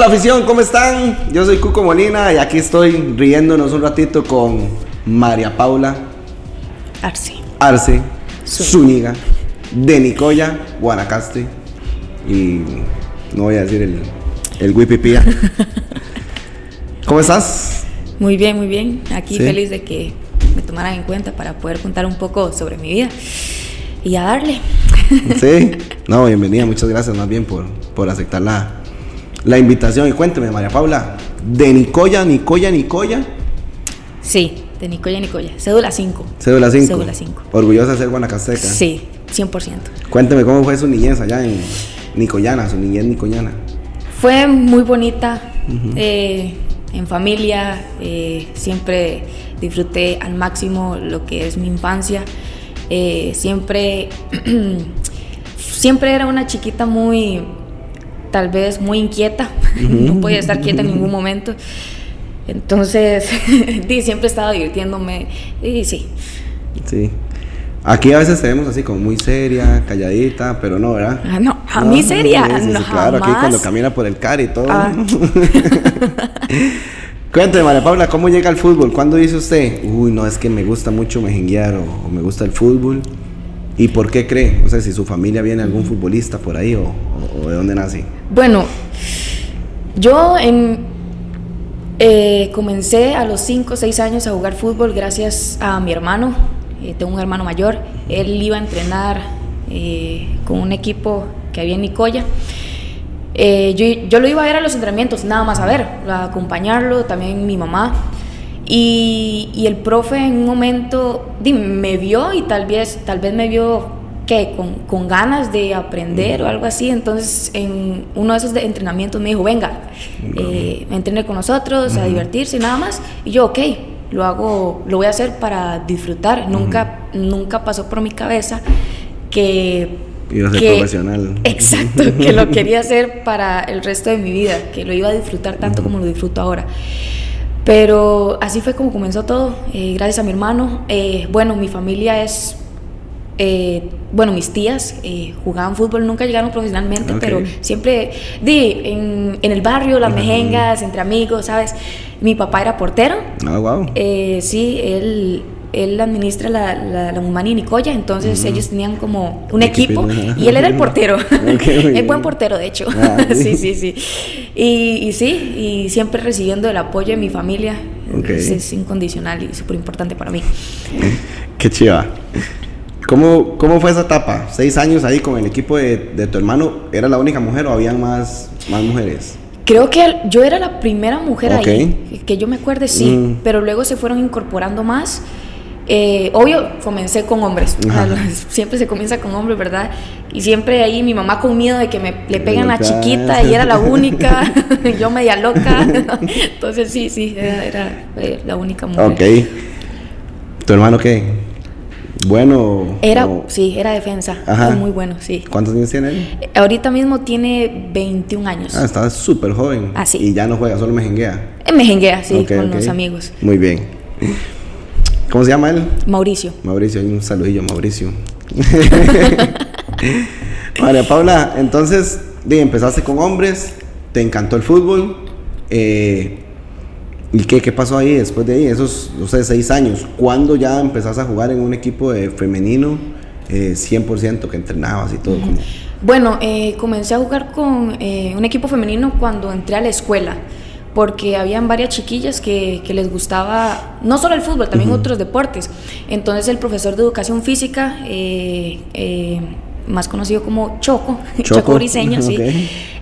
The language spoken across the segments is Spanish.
Hola afición, ¿cómo están? Yo soy Cuco Molina y aquí estoy riéndonos un ratito con María Paula Arce. Arce Zúñiga de Nicoya, Guanacaste. Y no voy a decir el, el Wipipía. ¿Cómo estás? Muy bien, muy bien. Aquí Sí. feliz de que me tomaran en cuenta para poder contar un poco sobre mi vida y a darle. Sí. No, bienvenida, muchas gracias más bien por, por aceptar la, la invitación. Y cuénteme, María Paula, de Nicoya, Nicoya, Nicoya, Sí, de Nicoya, Nicoya. Cédula 5. cédula 5. Cédula 5. Orgullosa de ser guanacasteca. Sí, 100%. Cuénteme cómo fue su niñez allá en Nicoyana, su niñez nicoyana. Fue muy bonita, eh, en familia, eh, siempre disfruté al máximo lo que es mi infancia. Eh, siempre, siempre era una chiquita muy, tal vez muy inquieta, no podía estar quieta en ningún momento. Entonces, di, siempre estaba divirtiéndome y sí, Sí. Aquí a veces te vemos así como muy seria, calladita, pero no, ¿verdad? Ah, no, a mí seria, sí, sí, no, claro, aquí cuando camina por el car y todo. Ah. Cuénteme, María Paula, ¿cómo llega al fútbol? ¿Cuándo dice usted, uy, no, es que me gusta mucho mejenguear o, o me gusta el fútbol? ¿Y por qué cree? O sea, si su familia viene algún futbolista por ahí o, de dónde nace. Bueno, yo eh, comencé a los 5 o 6 años a jugar fútbol gracias a mi hermano. Eh, tengo un hermano mayor. Él iba a entrenar eh, con un equipo que había en Nicoya. Yo, yo lo iba a ver a los entrenamientos, nada más a ver, a acompañarlo, también mi mamá. Y, y el profe en un momento me vio y tal vez, tal vez me vio que con, con ganas de aprender o algo así. Entonces en uno de esos de- entrenamientos me dijo, venga, eh, entrene con nosotros, a divertirse y nada más. Y yo, ok, lo hago, lo voy a hacer para disfrutar. Nunca, nunca pasó por mi cabeza que Iba a ser que- profesional. Exacto, que lo quería hacer para el resto de mi vida, que lo iba a disfrutar tanto como lo disfruto ahora. Pero así fue como comenzó todo, eh, gracias a mi hermano. Eh, bueno, mi familia es, eh, bueno, mis tías eh, jugaban fútbol, nunca llegaron profesionalmente, pero siempre, di, en, en el barrio, las mejengas, entre amigos, ¿sabes? Mi papá era portero, Ah, wow. sí, él, él administra la, la, la Humani Nicoya, entonces ellos tenían como un equipo y él era el portero. Ok, muy es bien. buen portero, de hecho. Ah, sí. sí, sí. Y, y sí, y siempre recibiendo el apoyo de mi familia. Es, es incondicional y súper importante para mí. Qué chiva. ¿Cómo, ¿Cómo fue esa etapa? Seis años ahí con el equipo de, de tu hermano. ¿Era la única mujer o habían más, más mujeres? Creo que yo era la primera mujer ahí, que yo me acuerde, sí, Mm. pero luego se fueron incorporando más. Eh, obvio, comencé con hombres, Ajá. siempre se comienza con hombres, ¿verdad? Y siempre ahí mi mamá con miedo de que me le peguen a la chiquita y era la única, yo media loca. Entonces sí, sí, era, era, eh, la única mujer. Ok. ¿Tu hermano qué? ¿Bueno? Era, o- sí, era defensa, Ajá. era muy bueno, sí. ¿Cuántos años tiene él? Eh, Ahorita mismo tiene 21 años. Ah, estaba súper joven. Ah, sí. Y ya no juega, solo mejenguea. Eh, Me jenguea, sí, Ok, con ok. los amigos. Muy bien. ¿Cómo se llama él? Mauricio. Mauricio, un saludillo, Mauricio. María Paula, entonces, di, empezaste con hombres, te encantó el fútbol. eh, ¿Y qué, qué pasó ahí después de ahí? Esos, no sé, seis años. ¿Cuándo ya empezaste a jugar en un equipo de femenino eh, 100% que entrenabas y todo? Bueno, eh, comencé a jugar con eh, un equipo femenino cuando entré a la escuela, porque habían varias chiquillas que, que les gustaba no solo el fútbol, también otros deportes. Entonces el profesor de educación física, eh, eh, más conocido como Choco, Choco, Choco, Briseño, sí,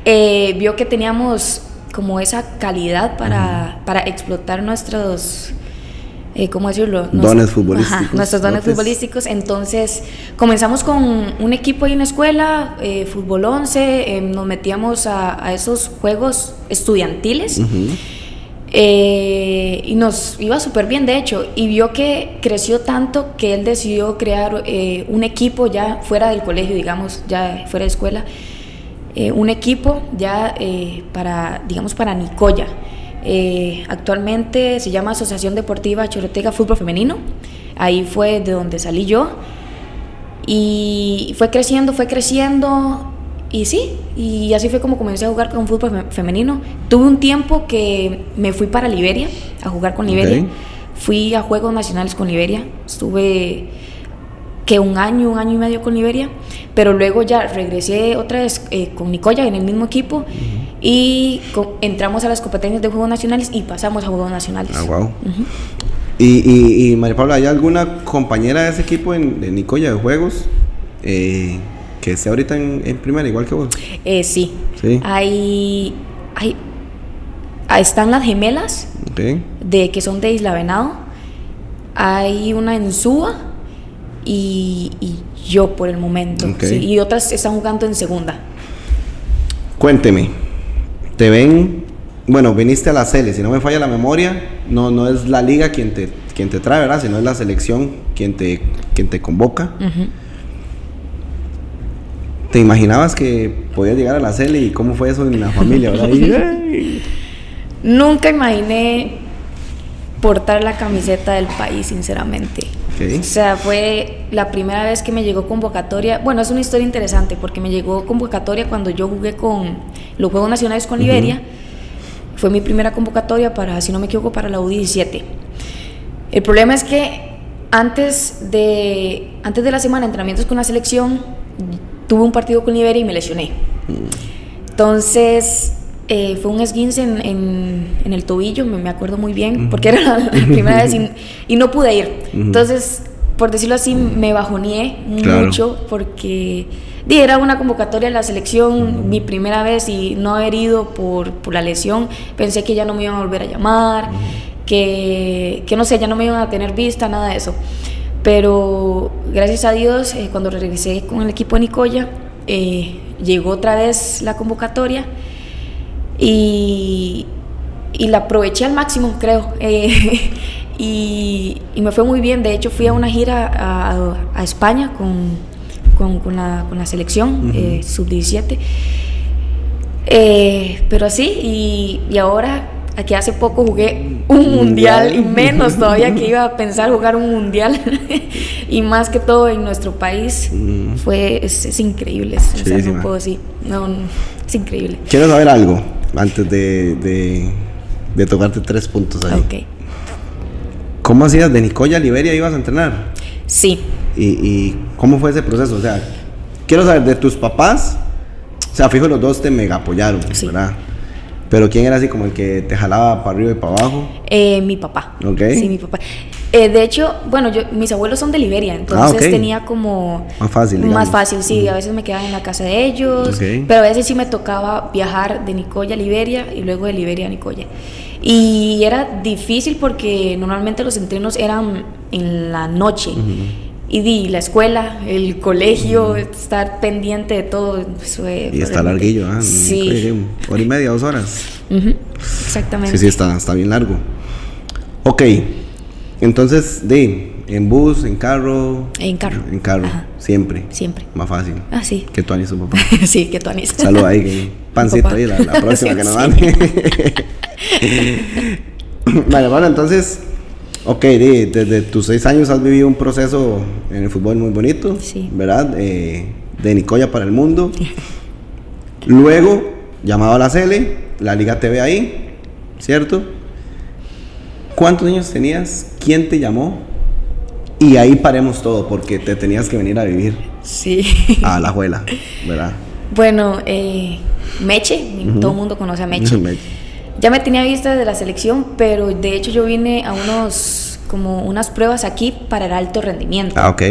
eh, vio que teníamos como esa calidad para, para explotar nuestros... eh, ¿Cómo decirlo? Nos- Dones futbolísticos, Ajá, nuestros dones dotes. futbolísticos. Entonces comenzamos con un equipo ahí en la escuela, eh, fútbol 11, eh, nos metíamos a, a esos juegos estudiantiles. Eh, y nos iba súper bien, de hecho, y vio que creció tanto que él decidió crear eh, un equipo ya fuera del colegio, digamos, ya fuera de escuela, eh, un equipo ya para, digamos, para Nicoya. Eh, actualmente se llama Asociación Deportiva Chorotega Fútbol Femenino. Ahí fue de donde salí yo. Y fue creciendo, fue creciendo. y sí, y así fue como comencé a jugar con fútbol fe- femenino. Tuve un tiempo que me fui para Liberia a jugar con Liberia. Fui a Juegos Nacionales con Liberia. Estuve que un año, un año y medio con Liberia, pero luego ya regresé otra vez eh, con Nicoya en el mismo equipo y co- entramos a las competencias de Juegos Nacionales y pasamos a Juegos Nacionales. Ah, wow. Y, y, y María Paula, ¿hay alguna compañera de ese equipo en, de Nicoya de Juegos eh, que esté ahorita en, en primera, igual que vos? Eh, sí. Sí. Hay, hay, ah, están las gemelas Ok. de que son de Isla Venado. Hay una en Suba y, y yo por el momento. Sí, y otras están jugando en segunda. Cuénteme, ¿te ven? Bueno, viniste a la Cele, si no me falla la memoria, no, no es la liga quien te, quien te trae, ¿verdad? Sino es la selección quien te, quien te convoca. ¿Te imaginabas que podías llegar a la Cele y cómo fue eso en la familia. Nunca imaginé portar la camiseta del país, sinceramente. Ok. O sea, fue la primera vez que me llegó convocatoria. Bueno, es una historia interesante porque me llegó convocatoria cuando yo jugué con los Juegos Nacionales con Liberia. Fue mi primera convocatoria para, si no me equivoco, para la U17. El problema es que antes de, antes de la semana de entrenamientos con la selección, tuve un partido con Liberia y me lesioné. Entonces, eh, fue un esguince en, en- en el tobillo, me, me acuerdo muy bien, porque era la, la primera vez y, y no pude ir. Ujú. Entonces, por decirlo así, me bajoneé Claro. mucho porque era una convocatoria de la selección, mi primera vez y no haber ido por, por la lesión, pensé que ya no me iban a volver a llamar, que, que no sé, ya no me iban a tener vista, nada de eso. Pero gracias a Dios, eh, cuando regresé con el equipo de Nicoya, eh, llegó otra vez la convocatoria y, y la aproveché al máximo, creo. Eh, y, y me fue muy bien. De hecho, fui a una gira a, a España con, con, con la, con la selección eh, sub-17. Eh, pero así, y, y ahora, aquí hace poco jugué un mundial, y menos todavía que iba a pensar jugar un mundial. y más que todo en nuestro país, Mm. fue, es, es increíble. o sea, Chidísima. no puedo decir, no, no, es increíble. Quiero saber algo antes de, de, de tocarte tres puntos ahí. Ok. ¿Cómo hacías de Nicoya a Liberia ibas a entrenar? Sí, ¿Y, y cómo fue ese proceso? O sea, quiero saber de tus papás. O sea, fijo, los dos te mega apoyaron, Sí. ¿verdad? Pero ¿quién era así como el que te jalaba para arriba y para abajo? eh, mi papá. Ok. Sí, mi papá. Eh, de hecho, bueno, yo, mis abuelos son de Liberia, entonces Ah, ok. tenía como... Más fácil, digamos. Más fácil, sí. A veces me quedaba en la casa de ellos, Ok. pero a veces sí me tocaba viajar de Nicoya a Liberia y luego de Liberia a Nicoya. Y era difícil porque normalmente los entrenos eran en la noche. Y di, la escuela, el colegio, estar pendiente de todo. fue- Y está larguillo, ¿ah? Sí. Hora y media, dos horas. Exactamente. Sí, sí, está, está bien largo. Ok, entonces, de, en bus, en carro. En carro. En carro, Ajá. siempre. Siempre. Más fácil. Ah, sí. Que tú y su papá. sí, que tú anís. Salud ahí, que pancito ahí, la, la próxima que nos mande. vale, bueno, entonces, ok, di, desde tus seis años has vivido un proceso en el fútbol muy bonito, Sí. ¿verdad? Eh, de Nicoya para el mundo. Luego, llamado a la Cele, la Liga TV ahí, ¿cierto? ¿Cuántos años tenías? ¿Quién te llamó? Y ahí paremos todo, porque te tenías que venir a vivir Sí. a la abuela, ¿verdad? Bueno, eh, Meche, todo el mundo conoce a Meche. Meche. Ya me tenía vista desde la selección, pero de hecho yo vine a unos como unas pruebas aquí para el alto rendimiento. Ah, ok.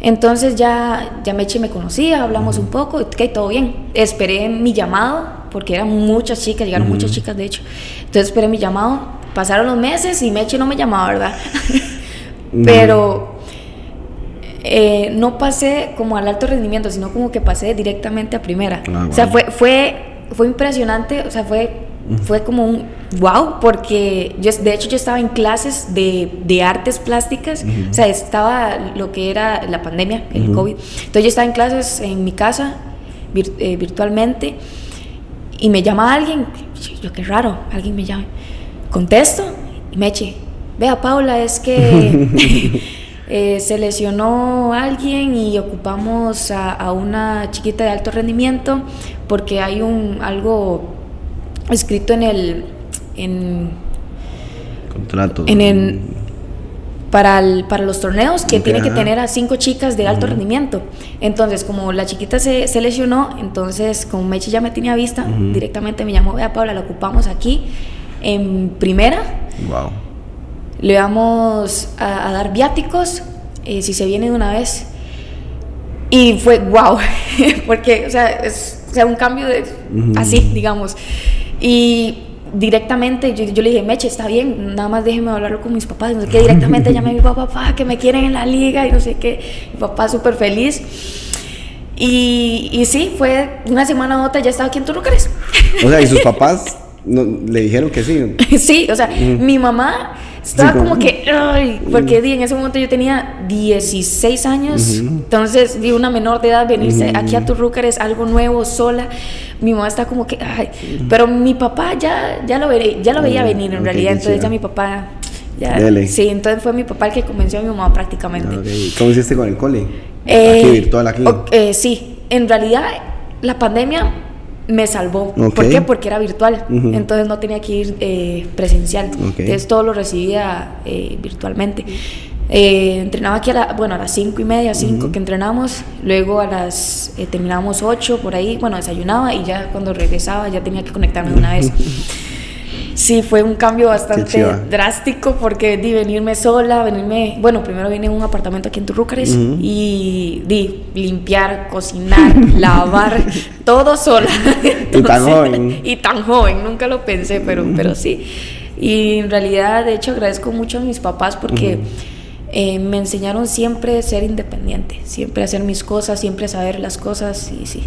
Entonces ya, ya Meche me conocía, hablamos un poco, ok, todo bien. Esperé mi llamado, porque eran muchas chicas, llegaron muchas chicas de hecho. Entonces esperé mi llamado, pasaron los meses y Meche no me llamaba, ¿verdad? Pero eh, no pasé como al alto rendimiento, sino como que pasé directamente a primera. Ah, O sea, fue, fue, fue impresionante, o sea, fue, fue como un wow, porque yo, de hecho yo estaba en clases de, de artes plásticas, o sea, estaba lo que era la pandemia, el COVID. Entonces yo estaba en clases en mi casa, vir- eh, virtualmente, y me llama alguien, yo qué raro, alguien me llama, contesto y me eche, vea Paula, es que eh, se lesionó alguien y ocupamos a, a, una chiquita de alto rendimiento porque hay un algo escrito en el en contrato. en el para, el, para los torneos que tiene que tener a cinco chicas de alto rendimiento. Entonces, como la chiquita se, se, lesionó, entonces como Meche ya me tenía vista, directamente me llamó, vea Paula, la ocupamos aquí en primera. Wow. Le vamos a, a dar viáticos eh, si se viene de una vez. Y fue wow, porque, o sea, es o sea, un cambio de, así, digamos. Y directamente yo, yo, le dije, Meche, está bien, nada más déjeme hablarlo con mis papás. No sé qué, directamente llamé a mi papá, papá, que me quieren en la liga y no sé qué. Mi papá súper feliz. Y, y, sí, fue una semana u otra, ya estaba aquí en Turrucares. O sea, ¿y sus papás no, le dijeron que sí? sí, o sea, mi mamá estaba sí, como, como que, ay, porque di, en ese momento yo tenía 16 años, uh -huh. entonces di una menor de edad venirse uh -huh. aquí a Turrucares, algo nuevo, sola. Mi mamá está como que, ay, uh -huh. pero mi papá ya, ya, lo, veré, ya lo veía venir en okay, realidad, entonces ya mi papá ya, sí, entonces fue mi papá el que convenció a mi mamá prácticamente. Okay. ¿Cómo hiciste con el cole? Eh, aquí virtual aquí. Okay, eh, sí, en realidad la pandemia me salvó. Okay. ¿Por qué? Porque era virtual. Uh -huh. Entonces no tenía que ir eh, presencial. Okay. Entonces todo lo recibía eh, virtualmente. Eh, entrenaba aquí a, la, bueno, a las cinco y media, 5 uh -huh. que entrenamos. Luego a las eh, terminábamos 8 por ahí. Bueno, desayunaba y ya cuando regresaba ya tenía que conectarme de una vez. Sí, fue un cambio bastante drástico porque di venirme sola, venirme, bueno, primero vine en un apartamento aquí en Turrúcares uh -huh. y di limpiar, cocinar, lavar, todo sola. Entonces, y tan joven. Y tan joven, nunca lo pensé, pero, uh -huh. pero sí. Y en realidad, de hecho, agradezco mucho a mis papás porque uh -huh. eh, me enseñaron siempre a ser independiente, siempre a hacer mis cosas, siempre a saber las cosas y sí.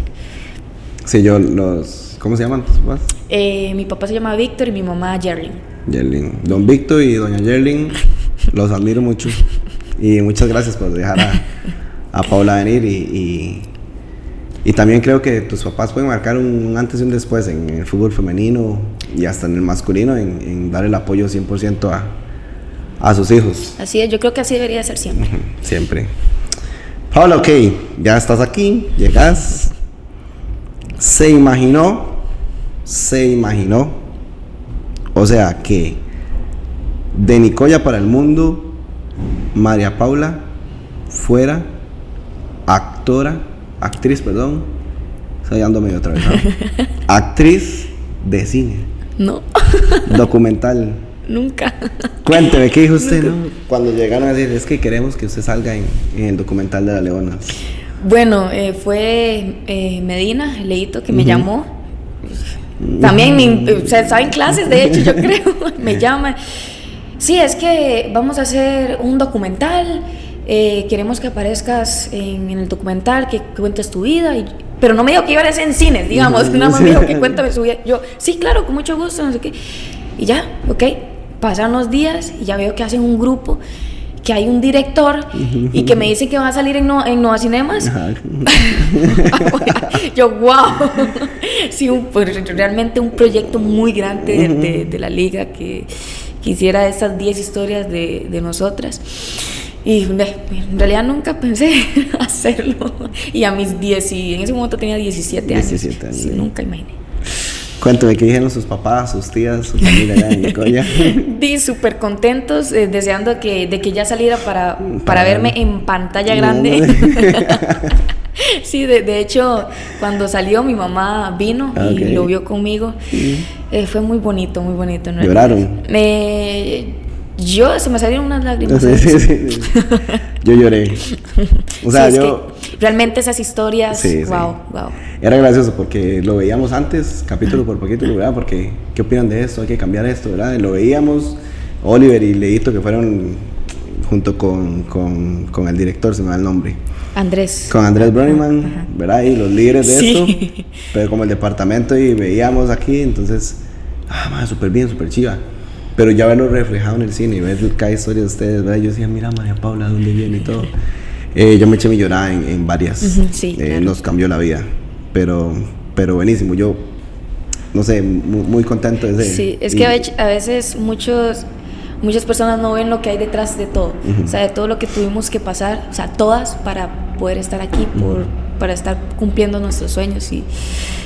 Sí, yo los ¿Cómo se llaman tus papás? Eh, mi papá se llama Víctor y mi mamá Jerlin. Jerlin. Don Víctor y doña Jerlin, los admiro mucho. Y muchas gracias por dejar a, a Paula venir. Y, y, y, también creo que tus papás pueden marcar un antes y un después en el fútbol femenino y hasta en el masculino, en, en dar el apoyo 100% a, a sus hijos. Así es, yo creo que así debería ser siempre. Siempre. Paula, ok, ya estás aquí, llegas. Se imaginó se imaginó. O sea que de Nicoya para el mundo, María Paula fuera actora, actriz, perdón, estoy dando medio otra vez, ¿no? actriz de cine. No. Documental. Nunca. Cuénteme, ¿qué dijo usted no? cuando llegaron a decir, es que queremos que usted salga en, en el documental de la Leona? Bueno, eh, fue eh, Medina, el leíto, que me uh -huh. llamó también, me, o sea, estaba en clases, de hecho, yo creo, me llama. Sí, es que vamos a hacer un documental, eh, queremos que aparezcas en, en, el documental, que cuentes tu vida, y, pero no me dijo que iba a ser en cines, digamos, nada más me dijo que cuéntame su vida. Yo, sí, claro, con mucho gusto, no sé qué. Y ya, ok, pasan los días y ya veo que hacen un grupo que hay un director y que me dice que va a salir en, no, en Nueva Cinemas. Yo, wow. Sí, un, pues, realmente un proyecto muy grande de, de, de la liga que quisiera esas 10 historias de, de, nosotras. Y en realidad nunca pensé hacerlo. Y a mis 10, y en ese momento tenía 17 años. 17 años. Sí, nunca imaginé. Cuéntame, ¿qué dijeron sus papás, sus tías, su familia allá en Nicoya? Di súper contentos, eh, deseando que, de que ya saliera para, para, para verme en pantalla grande. sí, de, de, hecho, cuando salió mi mamá vino okay. y lo vio conmigo. Eh, fue muy bonito, muy bonito. ¿no? ¿Lloraron? Eh, yo, se me salieron unas lágrimas. Sí, sí, sí. Yo lloré. O sea, yo... realmente esas historias, wow, wow. Era gracioso porque lo veíamos antes, capítulo por capítulo, ¿verdad? Porque, ¿qué opinan de esto? Hay que cambiar esto, ¿verdad? lo veíamos, Oliver y Leito, que fueron junto con, con, con, el director, se me da el nombre. Andrés. Con Andrés Broniman, ¿verdad? Y los líderes de sí. esto. Pero como el departamento y veíamos aquí, entonces, ah, súper bien, súper chiva. Pero ya verlo reflejado en el cine y ver cada historia de ustedes, ¿verdad? Yo decía, mira María Paula, ¿dónde viene y todo? Eh, yo me eché mi llorada en, en varias. Uh -huh, sí, eh, claro. Nos cambió la vida. Pero, pero buenísimo. Yo, no sé, muy, muy contento de. Sí, es que y, a veces muchos muchas personas no ven lo que hay detrás de todo, o sea, de todo lo que tuvimos que pasar, o sea, todas para poder estar aquí, por, para estar cumpliendo nuestros sueños y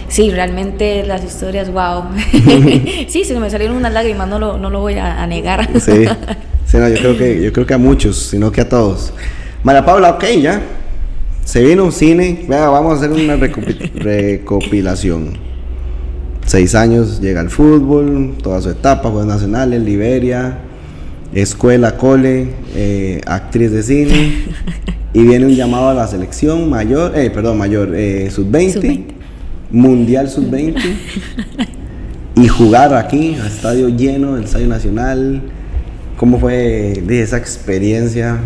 sí, realmente las historias, wow. sí, se me salieron unas lágrimas, no lo, no lo voy a, negar. sí, sí no, yo, creo que, yo creo que a muchos, sino que a todos. María Paula, ok, ya. Se vino un cine, Venga, vamos a hacer una recopilación. Seis años llega al fútbol, toda su etapa, Juegos Nacionales, Liberia, escuela, cole, eh, actriz de cine. y viene un llamado a la selección mayor, eh, perdón, mayor, eh, sub-20, mundial sub-20. y jugar aquí, a estadio lleno, el estadio nacional. ¿Cómo fue de esa experiencia?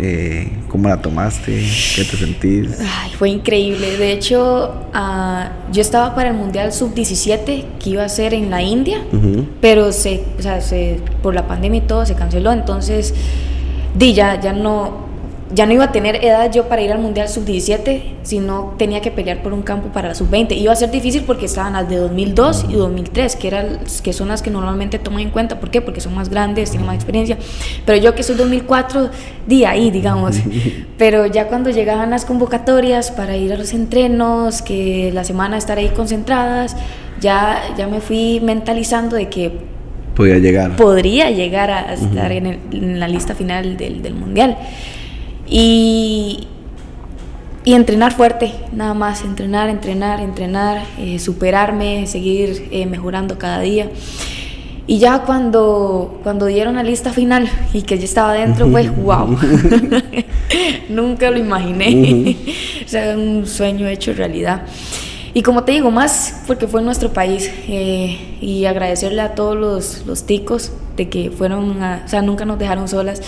Eh, ¿Cómo la tomaste? ¿Qué te sentís? fue increíble. De hecho, uh, yo estaba para el Mundial Sub-17 que iba a ser en la India, pero se, o sea, se, por la pandemia y todo se canceló. Entonces, di, ya, ya no, ya no iba a tener edad yo para ir al Mundial Sub-17, sino tenía que pelear por un campo para la Sub-20. Iba a ser difícil porque estaban las de 2002 y 2003, que, eran, que son las que normalmente toman en cuenta. ¿Por qué? Porque son más grandes, tienen más experiencia. Pero yo que soy 2004, di ahí, digamos. Pero ya cuando llegaban las convocatorias para ir a los entrenos, que la semana estar ahí concentradas, ya, ya me fui mentalizando de que Podría llegar. Podría llegar a estar en, en, la lista final del, del Mundial. Y, y entrenar fuerte, nada más, entrenar, entrenar, entrenar, eh, superarme, seguir eh, mejorando cada día. Y ya cuando, cuando dieron la lista final y que yo estaba dentro, fue wow. Nunca lo imaginé. o sea, un sueño hecho realidad. Y como te digo, más porque fue en nuestro país. Eh, y agradecerle a todos los, los ticos de que fueron, o sea, nunca nos dejaron solas.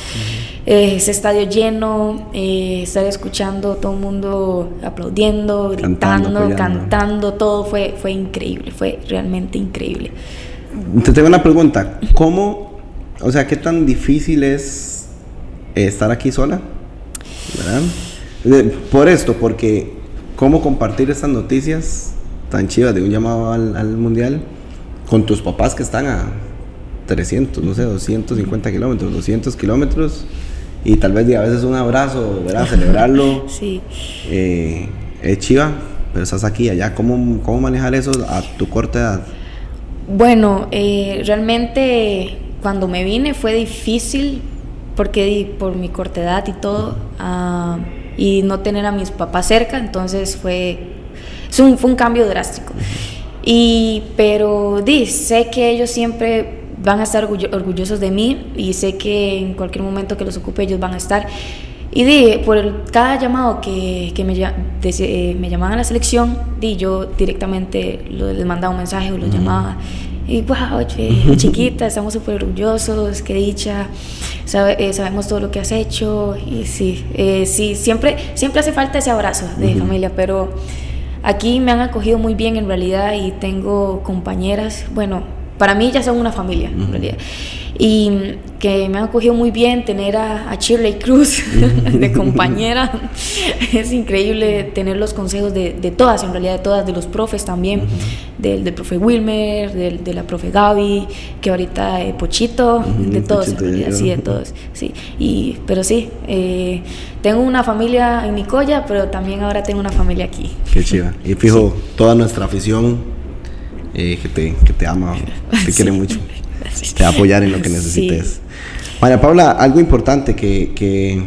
Eh, ese estadio lleno, eh, estar escuchando todo el mundo aplaudiendo, gritando, cantando, todo fue, fue increíble, fue realmente increíble. Te tengo una pregunta, ¿cómo, o sea, qué tan difícil es estar aquí sola? Por esto, porque ¿cómo compartir estas noticias tan chivas de un llamado al, al mundial con tus papás que están a 300, no sé, 250 kilómetros, 200 kilómetros? y tal vez a veces un abrazo, ¿verdad? Celebrarlo. sí. Eh, es chiva, pero estás aquí, allá. ¿Cómo, ¿Cómo manejar eso a tu corta edad? Bueno, eh, realmente cuando me vine fue difícil porque por mi corta edad y todo, uh, y no tener a mis papás cerca, entonces fue, un, fue un cambio drástico. Y, pero di, sé que ellos siempre van a estar orgullosos de mí y sé que en cualquier momento que los ocupe ellos van a estar. Y di, por el, cada llamado que, que me, eh, me llamaban a la selección, di, yo directamente les mandaba un mensaje o los llamaba. Y wow, chiquita, estamos súper orgullosos, qué dicha, eh, sabemos todo lo que has hecho. Y sí, eh, sí siempre, siempre hace falta ese abrazo de familia, pero aquí me han acogido muy bien en realidad y tengo compañeras, bueno, para mí ya son una familia, en realidad. Y que me han acogido muy bien tener a, a Shirley Cruz de compañera. es increíble tener los consejos de, de, todas, en realidad de todas, de los profes también, del, del, profe Wilmer, del, de la profe Gaby, que ahorita eh, Pochito, de todos, en realidad, sí, de todos. Sí. Y, pero sí, eh, tengo una familia en Nicoya, pero también ahora tengo una familia aquí. Qué chiva. Y fijo, toda nuestra afición eh, que, te, que te ama, te quiere mucho, te va a apoyar en lo que necesites. María Paula, algo importante que, que,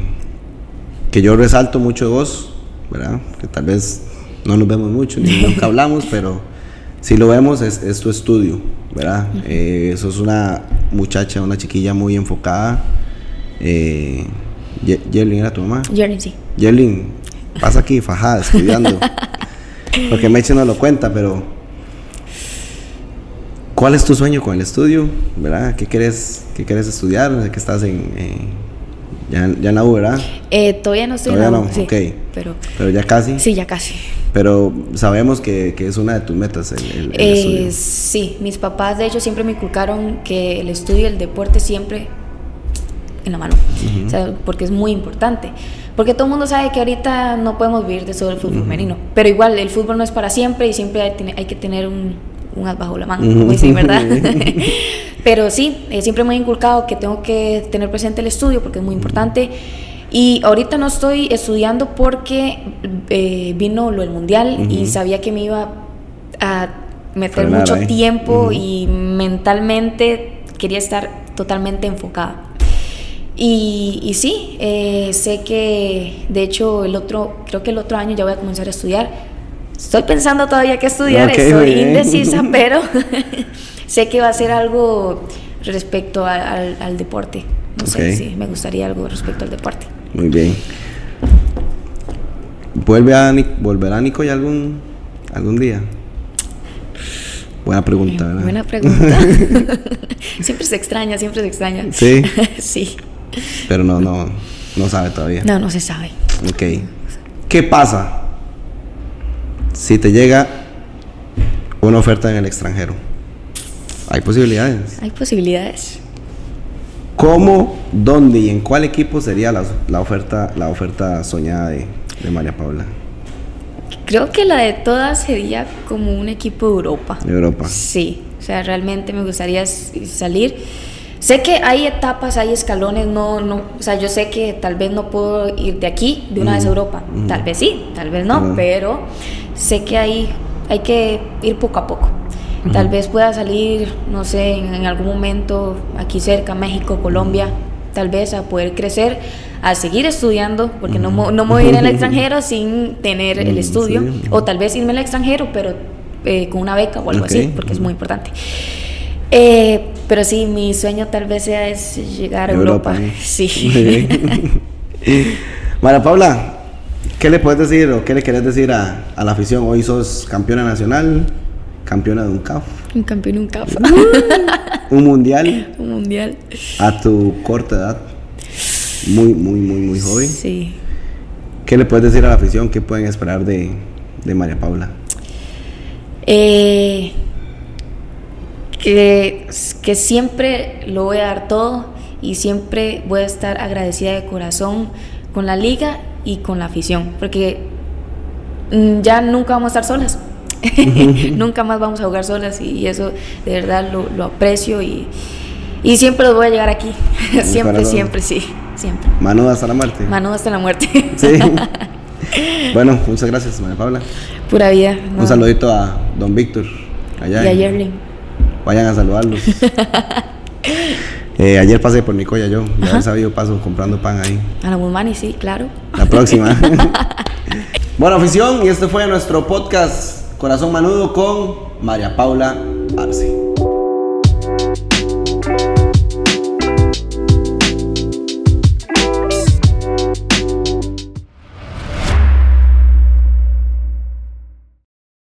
que, yo resalto mucho de vos, ¿verdad? Que tal vez no nos vemos mucho, ni nunca hablamos, pero si lo vemos es, es tu estudio, ¿verdad? Eh, eso es una muchacha, una chiquilla muy enfocada. Eh, Yerlin era tu mamá. Yerlin, sí. Yerlin, pasa aquí fajada, estudiando. Porque Meche no lo cuenta, pero ¿Cuál es tu sueño con el estudio? ¿Verdad? ¿Qué quieres, qué quieres estudiar? ¿Qué estás en, eh, ya, ya, en la U, verdad? Eh, todavía no estoy en la U. No, ok. Pero, pero ya casi. Sí, ya casi. Pero sabemos que, que es una de tus metas el, el, eh, estudio. Sí, mis papás de hecho siempre me inculcaron que el estudio y el deporte siempre en la mano, o sea, porque es muy importante. Porque todo el mundo sabe que ahorita no podemos vivir de solo el fútbol femenino, pero igual el fútbol no es para siempre y siempre hay, hay que tener un, un as bajo la mano, como dicen, ¿verdad? Pero sí, eh, siempre me he inculcado que tengo que tener presente el estudio porque es muy importante. Y ahorita no estoy estudiando porque eh, vino lo del mundial y sabía que me iba a meter mucho tiempo y mentalmente quería estar totalmente enfocada. Y, y sí, eh, sé que de hecho el otro, creo que el otro año ya voy a comenzar a estudiar. Estoy pensando todavía que estudiar, estoy indecisa, pero sé que va a ser algo respecto al, al, deporte. No sé si me gustaría algo respecto al deporte. Muy bien. ¿Vuelve a, ¿Volverá Nico ya algún, algún día? Buena pregunta, ¿verdad? Buena pregunta. siempre se extraña, siempre se extraña. Sí. sí. Pero no, no, no sabe todavía. No, no se sabe. Ok. ¿Qué pasa si te llega una oferta en el extranjero? Hay posibilidades. Hay posibilidades. ¿Cómo, dónde y en cuál equipo sería la, la oferta, la oferta soñada de, de María Paula? Creo que la de todas sería como un equipo de Europa. Europa. Sí, o sea, realmente me gustaría salir. Sé que hay etapas, hay escalones, no, no, o sea, yo sé que tal vez no puedo ir de aquí de una vez a Europa, tal vez sí, tal vez no, pero sé que hay, hay que ir poco a poco. Tal vez pueda salir, no sé, en, en, algún momento aquí cerca, México, Colombia, tal vez a poder crecer a seguir estudiando, porque no, no me voy a ir al extranjero sin tener el estudio, o tal vez irme al extranjero, pero eh, con una beca o algo así, porque es muy importante. Eh, pero sí, mi sueño tal vez sea es llegar a Europa. Sí. Mara Paula, ¿qué le puedes decir o qué le querés decir a, a la afición? Hoy sos campeona nacional, campeona de un CAF. Un campeón de un CAF. un mundial. Un mundial. A tu corta edad muy, muy, muy, muy joven. Sí. ¿Qué le puedes decir a la afición? ¿Qué pueden esperar de, de María Paula? Eh, que, que siempre lo voy a dar todo y siempre voy a estar agradecida de corazón con la liga y con la afición, porque mm, ya nunca vamos a estar solas. nunca más vamos a jugar solas y eso de verdad lo, lo aprecio y, y siempre los voy a llegar aquí. siempre, siempre, sí. Siempre. Mano hasta la muerte. Mano hasta la muerte. Sí. bueno, muchas gracias, María Paula. Pura vida. Un saludito a don Víctor. Allá y a Yerling. Vayan a saludarlos. eh, ayer pasé por Nicoya yo. Ya había sabido paso comprando pan ahí. A la Mumani, sí, claro. La próxima. bueno, afición, y este fue nuestro podcast Corazón Manudo con María Paula Arce.